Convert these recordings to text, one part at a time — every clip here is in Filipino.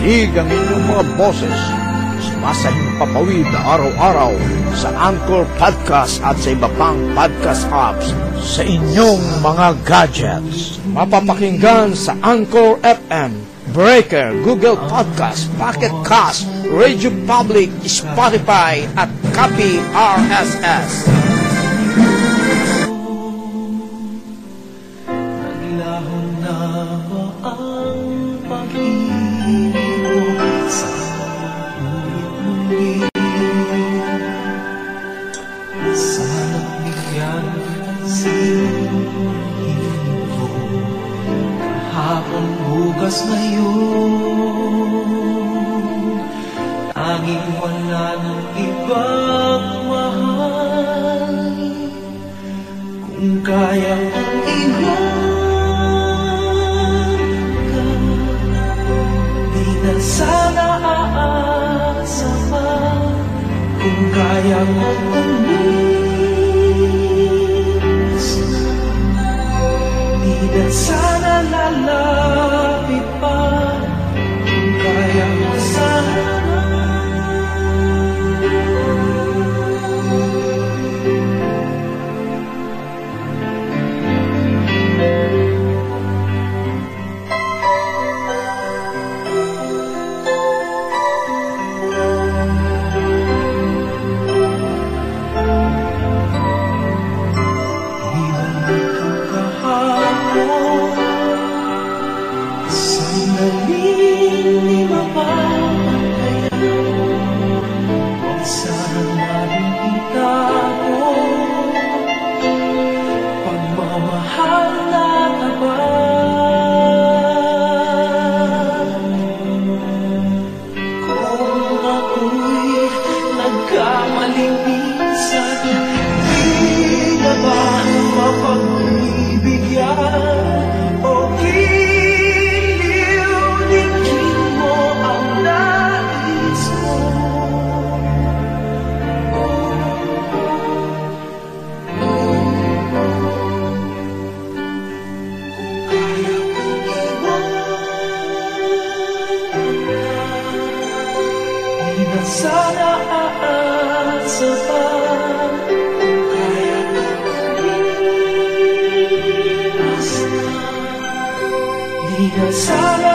Adidinig ang inyong mga boses. Sumasayang papawid araw-araw sa Anchor Podcast at sa iba pang podcast apps sa inyong mga gadgets. Mapapakinggan sa Anchor FM, Breaker, Google Podcast, Pocket Cast, Radio Public, Spotify at Copy RSS. Bukas ngayon. Tanging wala ng ibang mahal. Kung kaya kong iwan ka Di na sana aasa pa. Kung kaya kong umiwas na Di na sana lalapit sana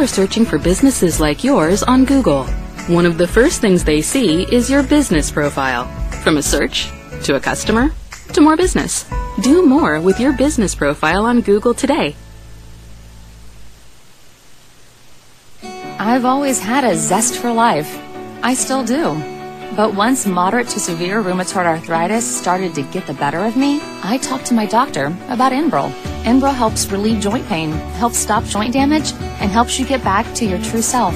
are searching for businesses like yours on Google. One of the first things they see is your business profile. From a search, to a customer, to more business. Do more with your business profile on Google today. I've always had a zest for life. I still do. But once moderate to severe rheumatoid arthritis started to get the better of me, I talked to my doctor about Enbrel. Enbrel helps relieve joint pain, helps stop joint damage, and helps you get back to your true self.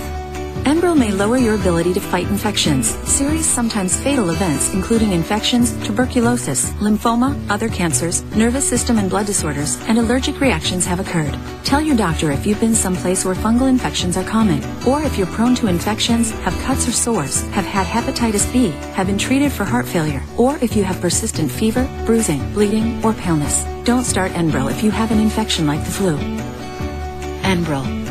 Enbrel may lower your ability to fight infections. Serious, sometimes fatal events, including infections, tuberculosis, lymphoma, other cancers, nervous system and blood disorders, and allergic reactions have occurred. Tell your doctor if you've been someplace where fungal infections are common, or if you're prone to infections, have cuts or sores, have had hepatitis B, have been treated for heart failure, or if you have persistent fever, bruising, bleeding, or paleness. Don't start Enbrel if you have an infection like the flu. Enbrel.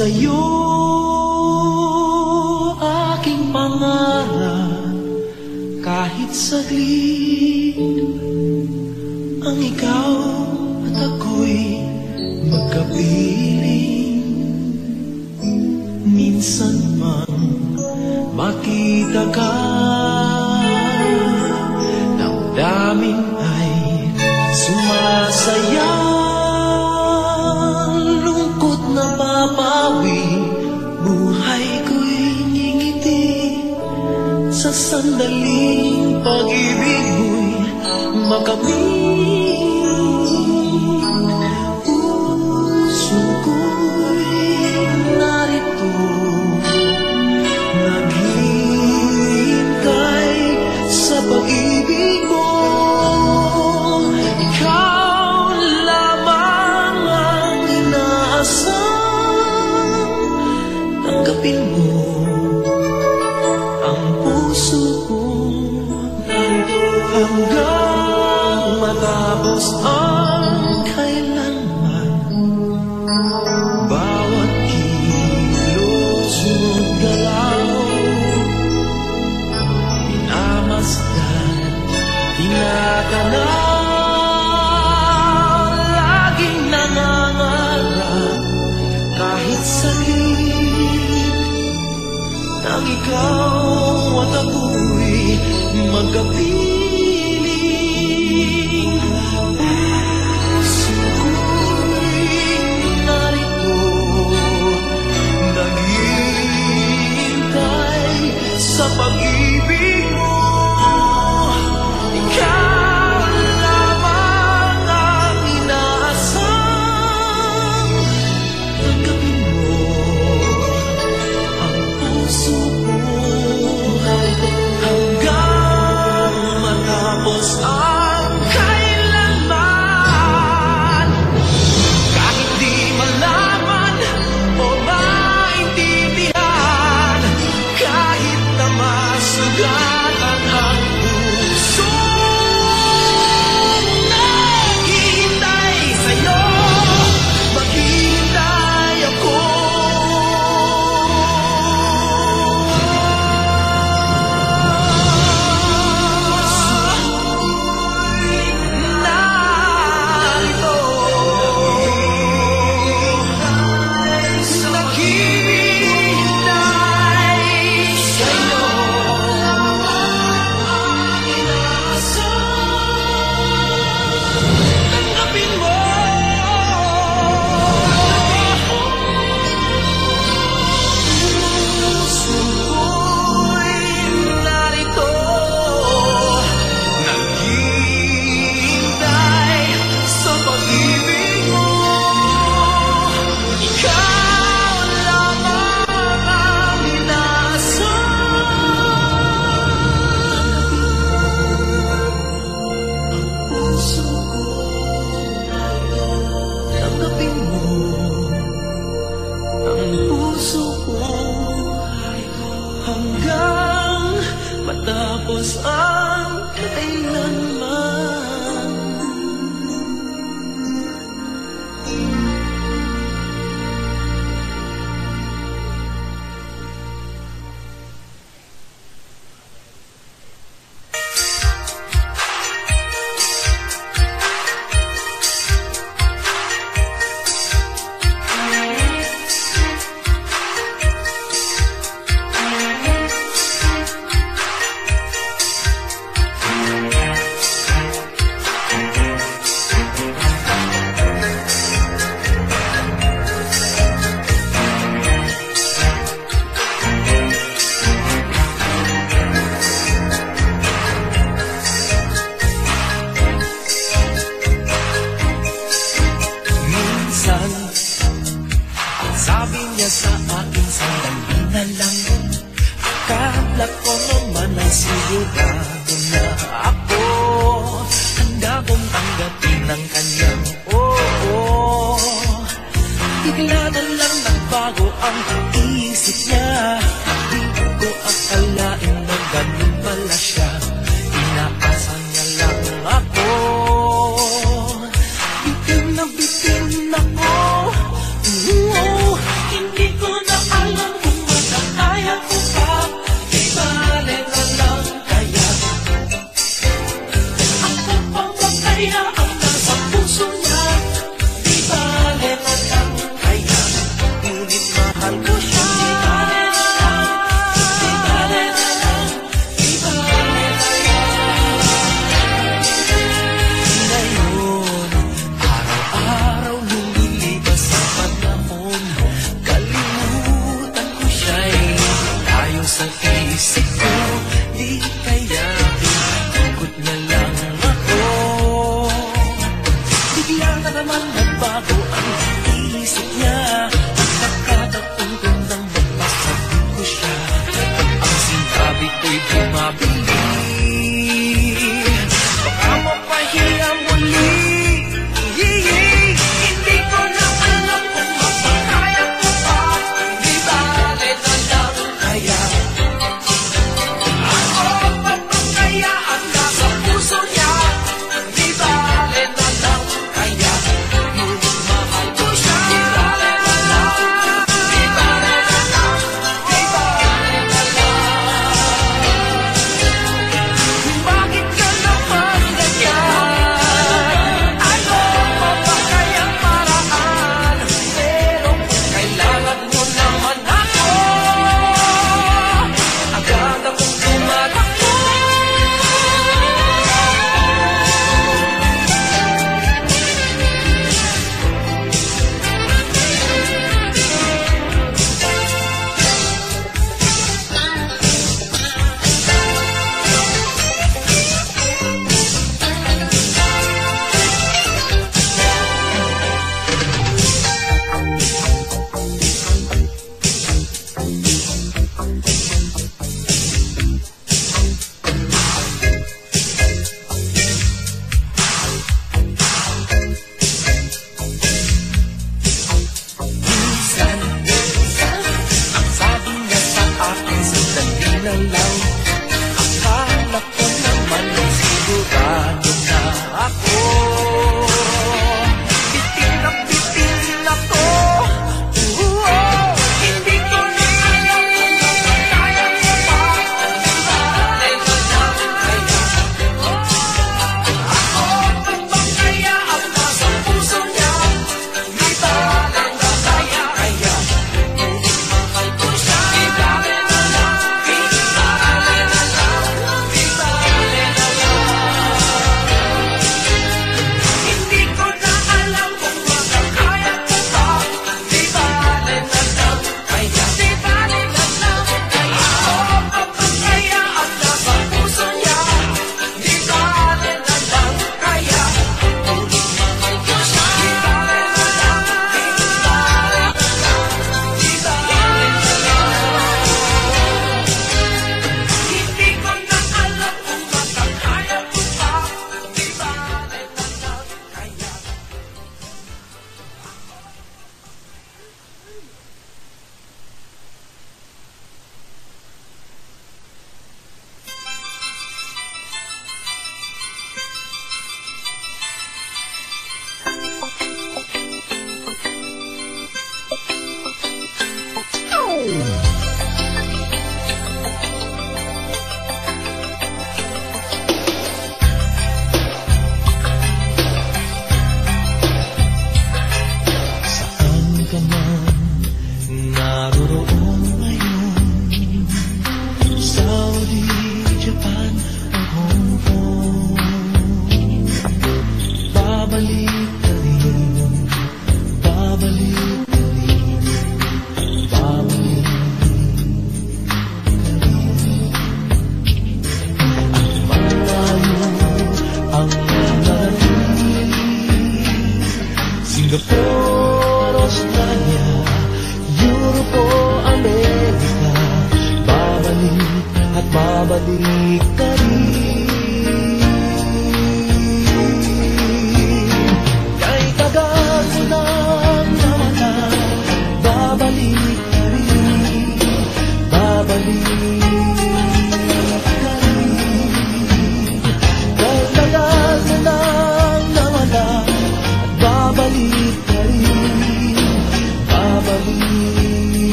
Sa'yo aking pangarap. Kahit saglit Ang ikaw at ako'y magkapit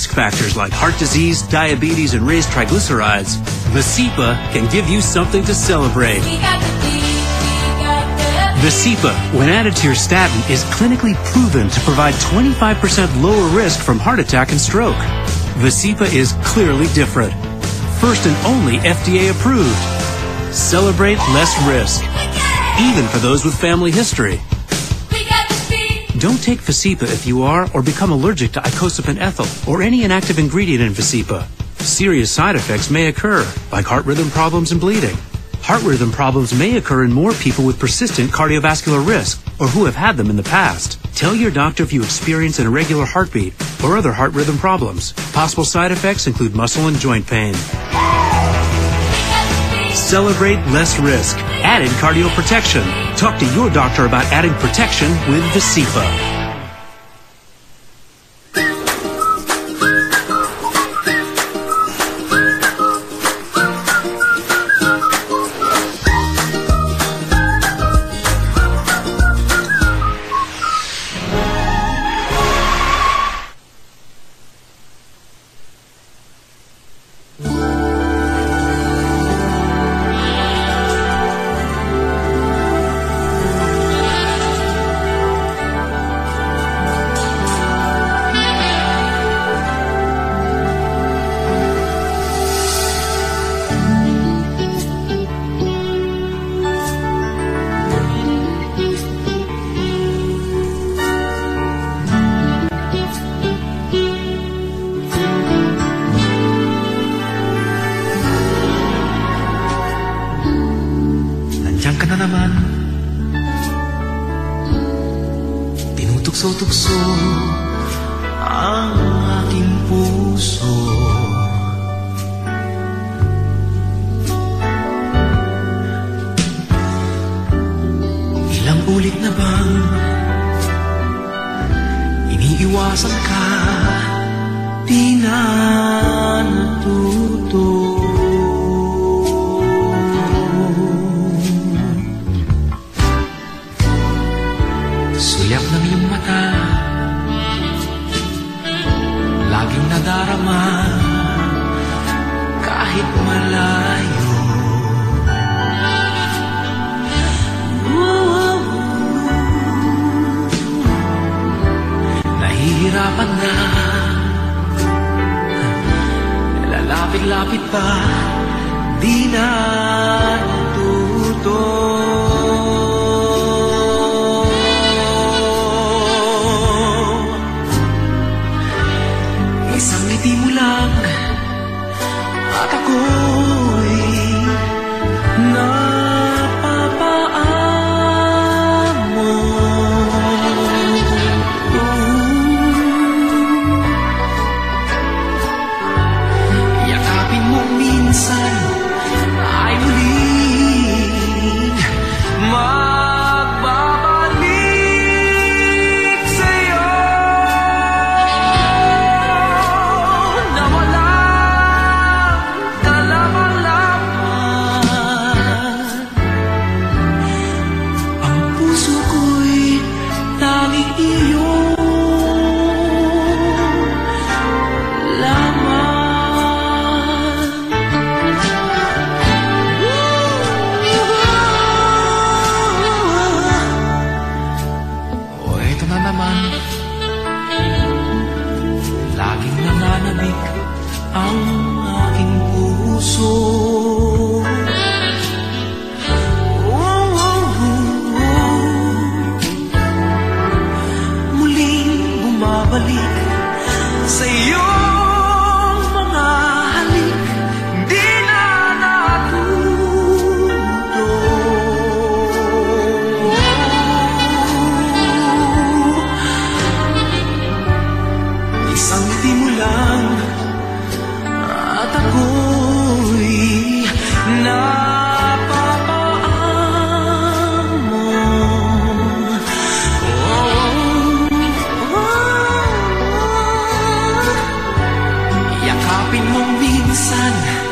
Risk factors like heart disease, diabetes, and raised triglycerides, Vasipa can give you something to celebrate. Vasipa, when added to your statin, is clinically proven to provide 25% lower risk from heart attack and stroke. Vasipa is clearly different. First and only FDA approved. Celebrate less risk, even for those with family history. Don't take Vasipa if you are or become allergic to icosapent ethyl or any inactive ingredient in Vasipa. Serious side effects may occur, like heart rhythm problems and bleeding. Heart rhythm problems may occur in more people with persistent cardiovascular risk or who have had them in the past. Tell your doctor if you experience an irregular heartbeat or other heart rhythm problems. Possible side effects include muscle and joint pain. Celebrate less risk. Added cardio protection. Talk to your doctor about adding protection with Vasipa. Tinutukso-tukso Ang aking puso. Ilang ulit na bang Iniiwasan ka? Di na natuto Lalapit-lapit pa Di na natuto Hanapin mo minsan.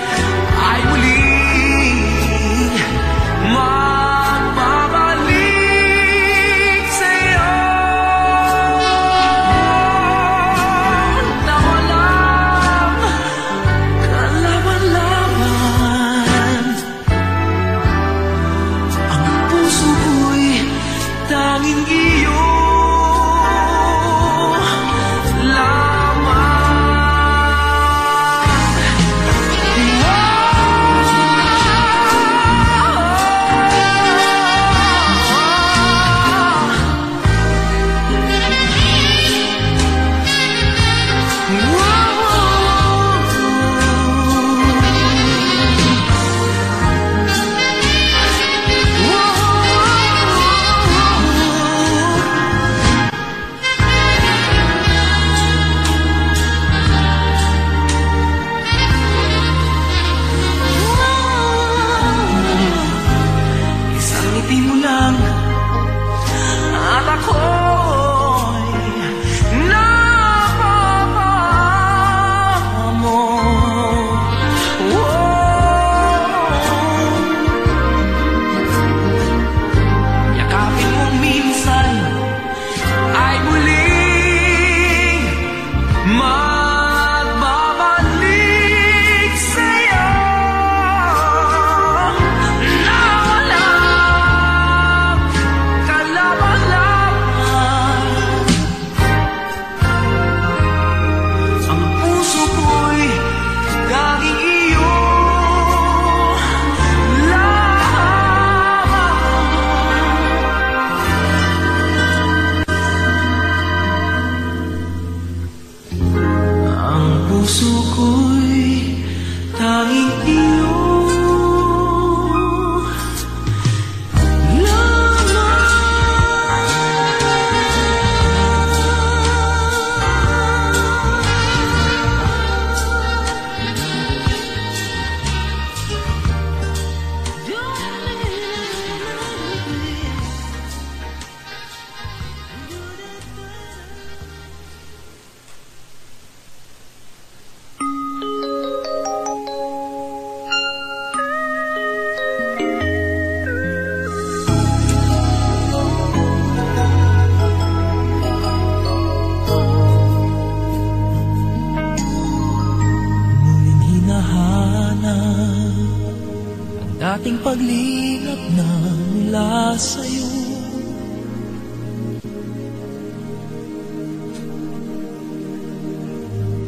ating paglikap na mula sa'yo.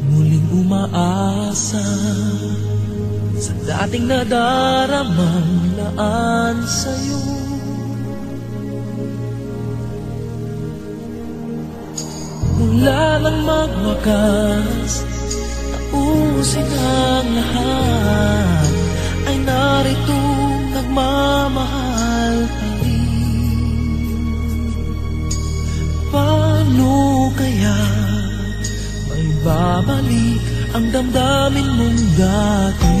Muling umaasa sa dating nadaramang laan sa'yo. Mula ng magwakas, tausin ang lahat ay narito nagmamahal pa Paano kaya may babalik ang damdamin mong dati?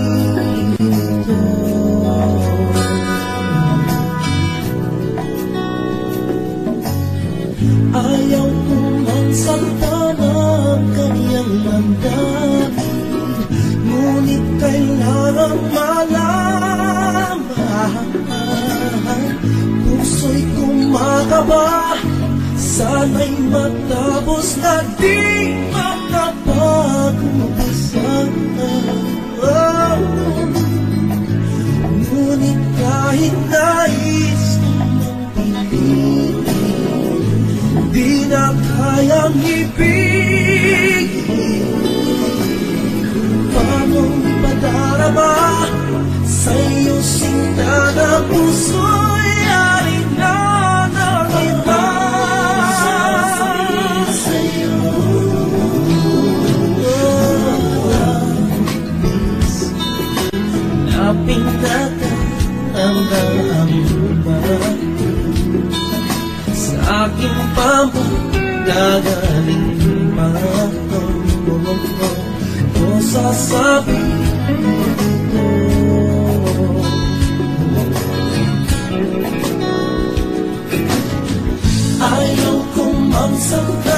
tanggap Ngunit kailangan malaman Puso'y kumakaba Sana'y matapos na di makapagpasan oh. Ngunit kahit nais ng pipili Di na kayang ibig pag-ibig Paano padarama sa iyong sinta na puso'y ari na ng iba Napindata ang dalambuman Sa aking pamagdagan sasabihin mo. Ayaw kong magsakta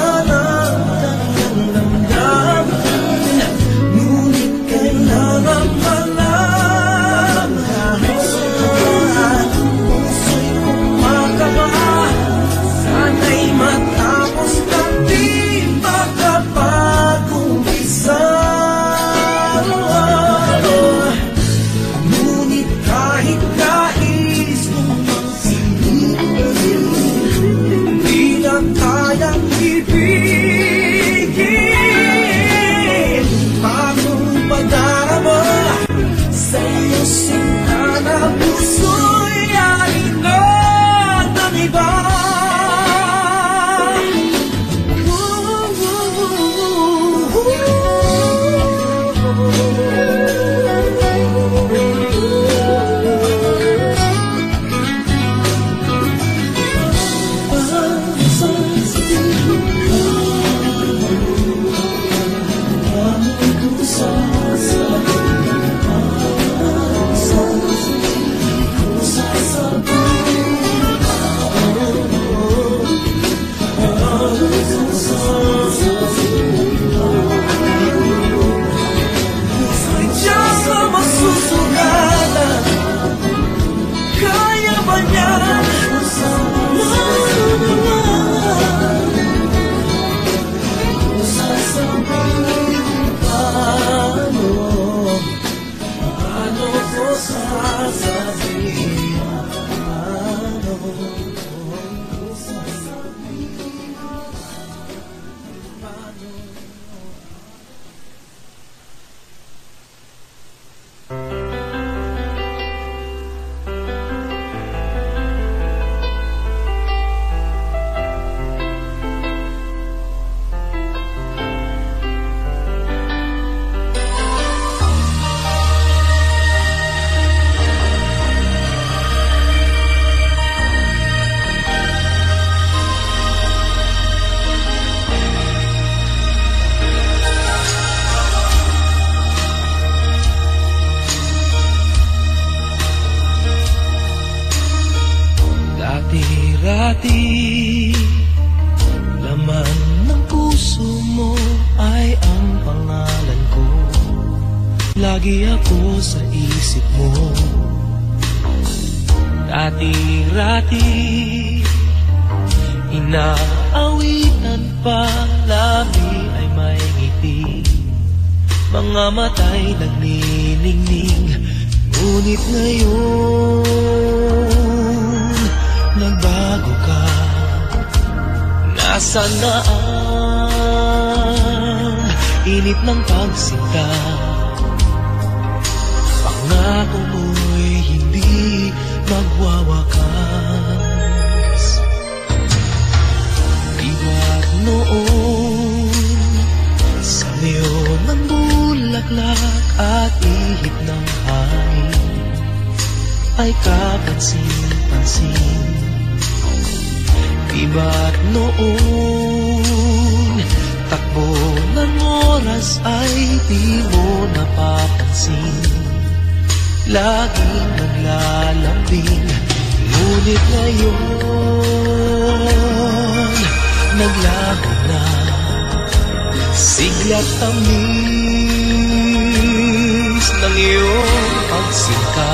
napansin ka.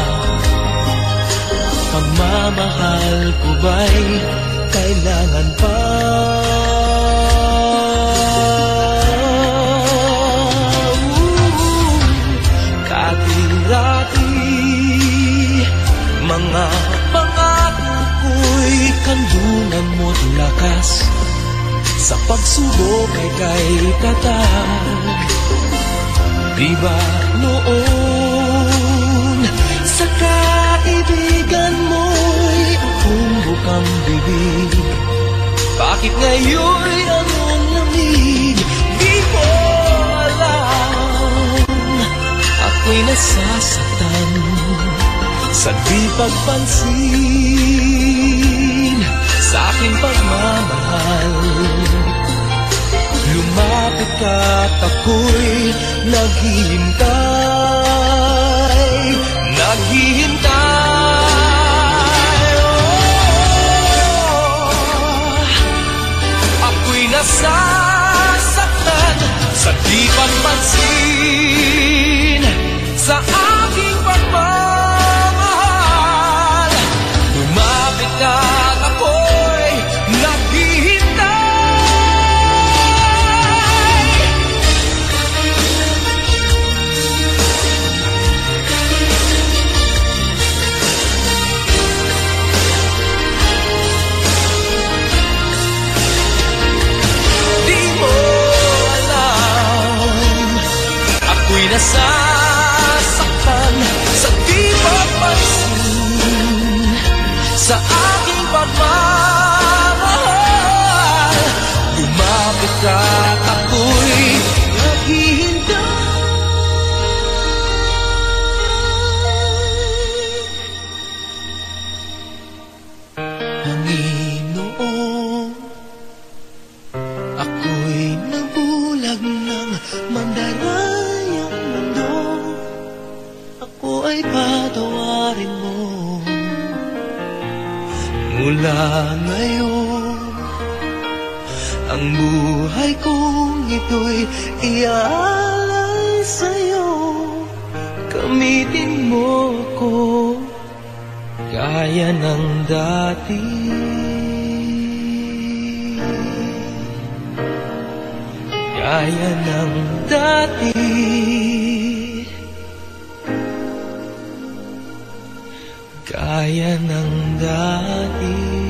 Pagmamahal ko ba'y kailangan pa? Kati-rati Mga pangako ko'y kandunan mo't lakas. Sa pagsubok ay kay tatag Di ba noon sa kaibigan mo'y akong bukang bibig. Bakit ngayon ang lamig? Di ko alam. Ako'y nasasaktan. Sa di pagpansin Sa aking pagmamahal. Lumapit ka at ako'y naghihintay Naghihintay. Oh, Ako'y nasasaktan Sa di pagpansin Sa aking pagmamahal nasasaktan Sa di papansin Sa aking dati. Gaya ng dati. Gaya ng dati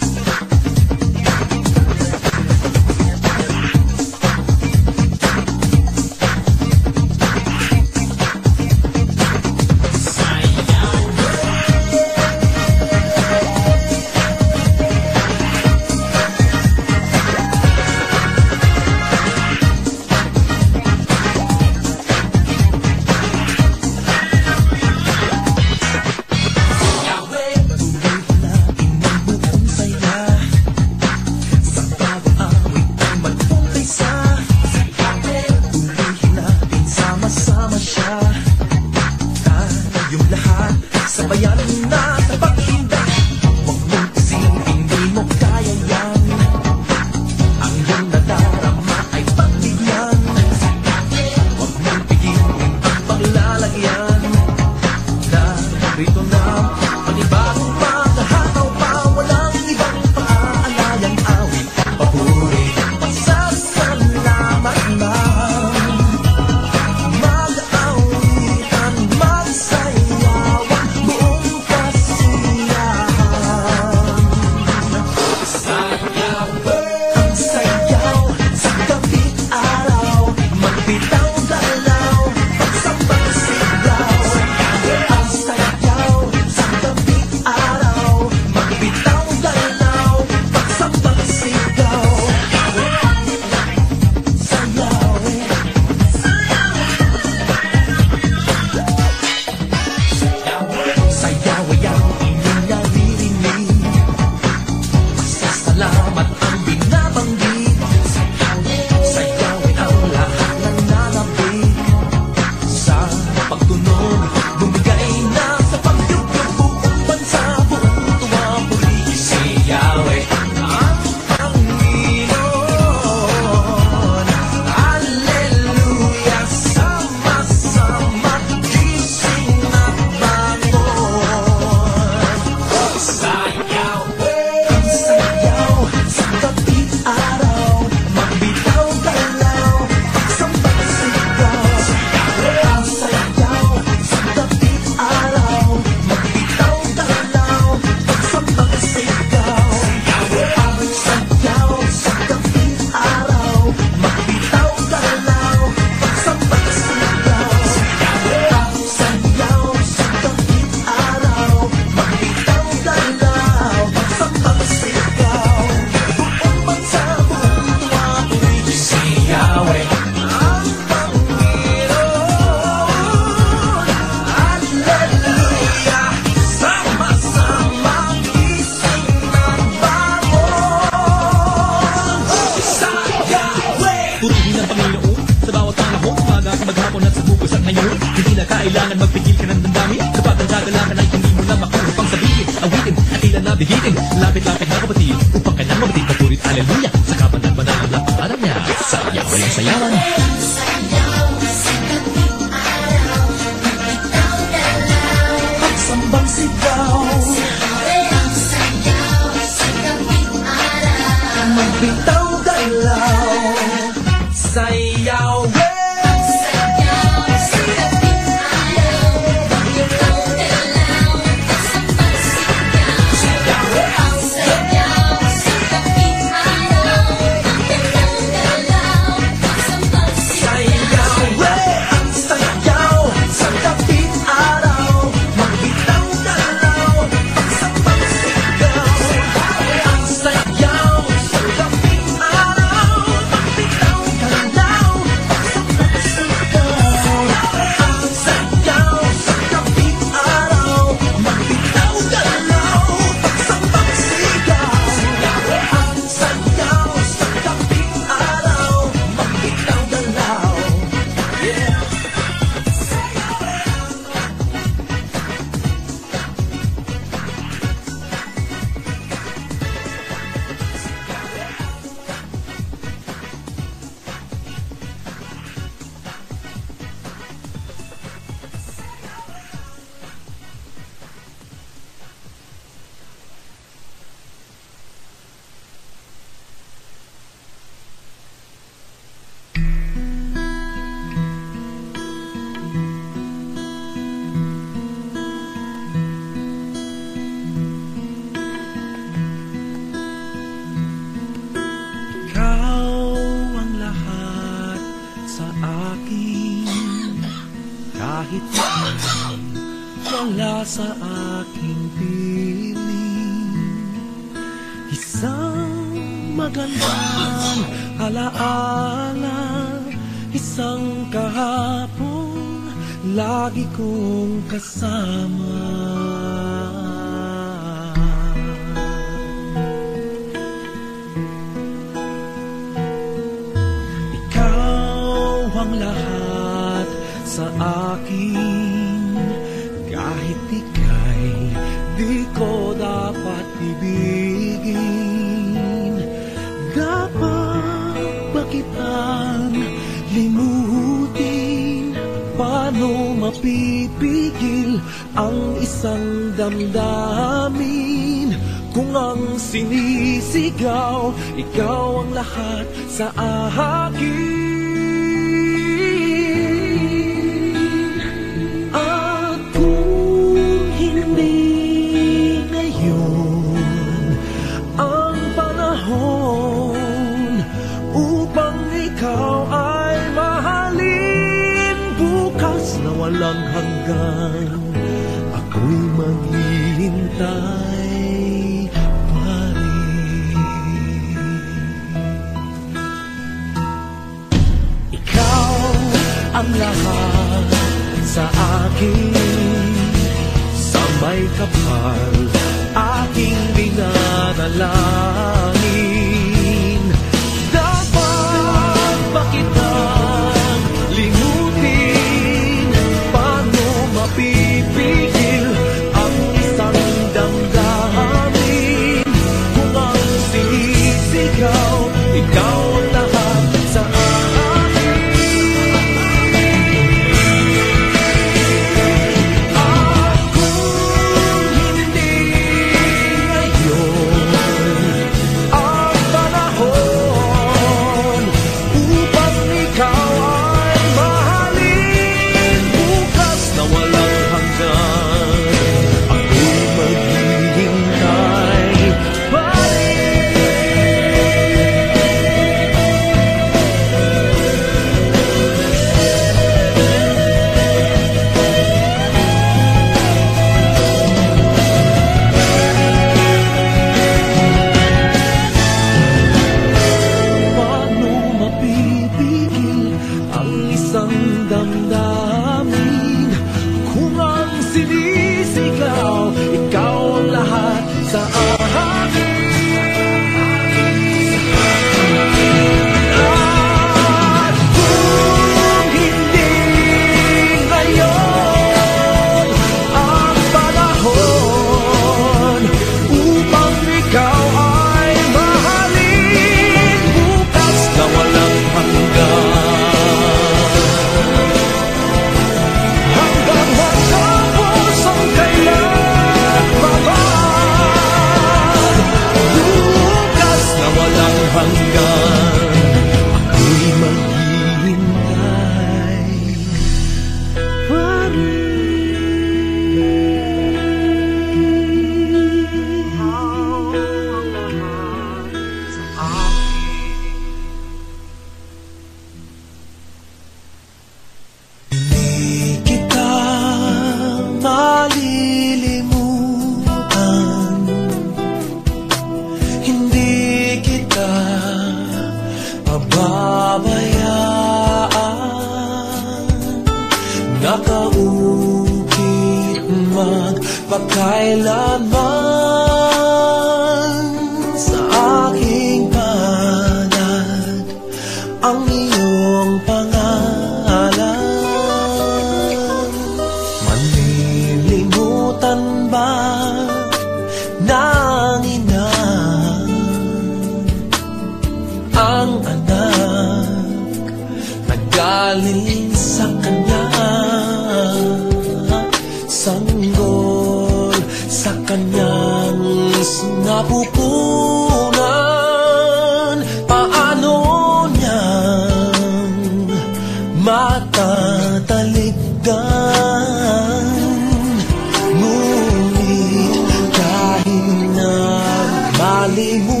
mundo.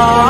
Oh.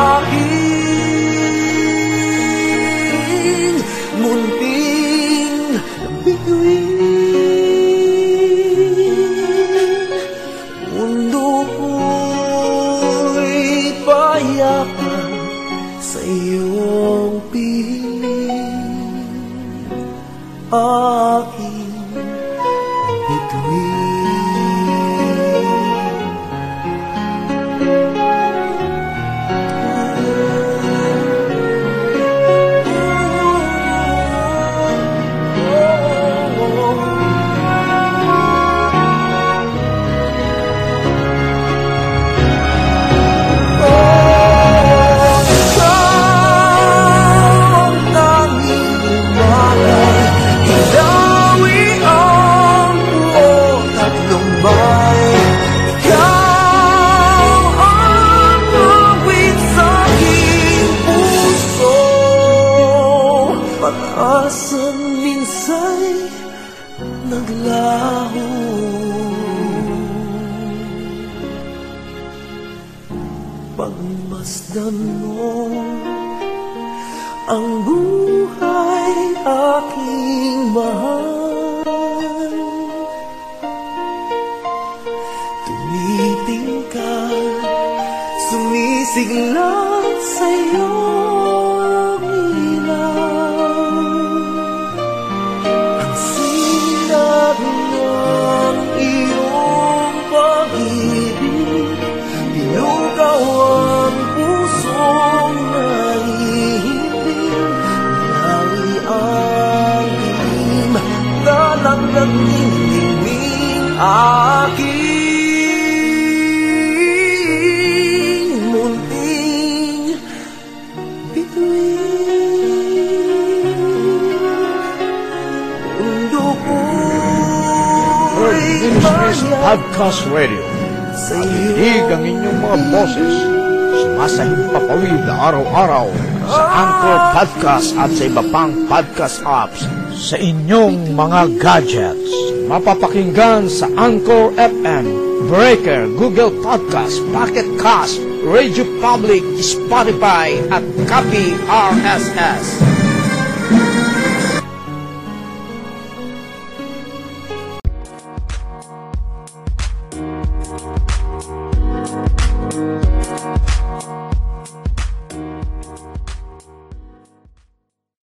podcast at sa iba pang podcast apps sa inyong mga gadgets. Mapapakinggan sa Anchor FM, Breaker, Google Podcast, Pocket Cast, Radio Public, Spotify at Copy RSS.